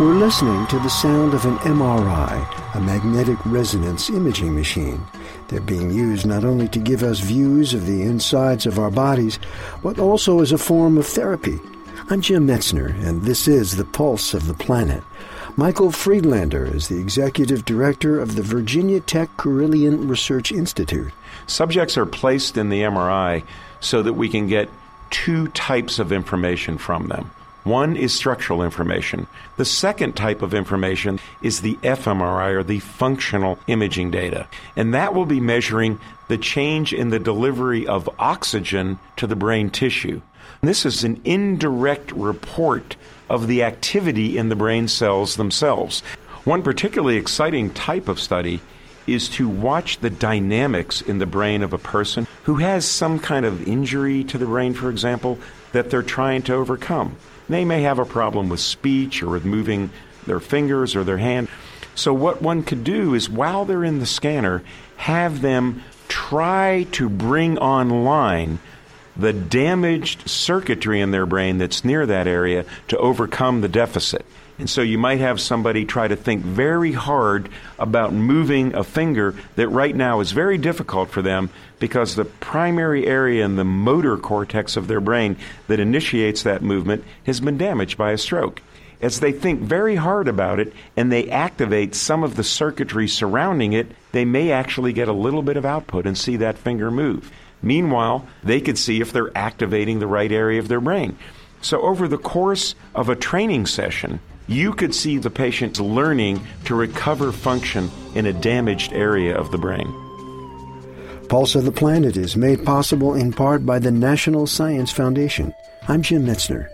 We're listening to the sound of an MRI, a magnetic resonance imaging machine. They're being used not only to give us views of the insides of our bodies, but also as a form of therapy. I'm Jim Metzner, and this is The Pulse of the Planet. Michael Friedlander is the executive director of the Virginia Tech Carilion Research Institute. Subjects are placed in the MRI so that we can get two types of information from them. One is structural information. The second type of information is the fMRI or the functional imaging data. And that will be measuring the change in the delivery of oxygen to the brain tissue. This is an indirect report of the activity in the brain cells themselves. One particularly exciting type of study is to watch the dynamics in the brain of a person who has some kind of injury to the brain, for example, that they're trying to overcome. They may have a problem with speech or with moving their fingers or their hand. So, what one could do is while they're in the scanner, have them try to bring online the damaged circuitry in their brain that's near that area to overcome the deficit. And so you might have somebody try to think very hard about moving a finger that right now is very difficult for them because the primary area in the motor cortex of their brain that initiates that movement has been damaged by a stroke. As they think very hard about it and they activate some of the circuitry surrounding it, they may actually get a little bit of output and see that finger move. Meanwhile, they could see if they're activating the right area of their brain. So, over the course of a training session, you could see the patient's learning to recover function in a damaged area of the brain. Pulse of the Planet is made possible in part by the National Science Foundation. I'm Jim Metzner.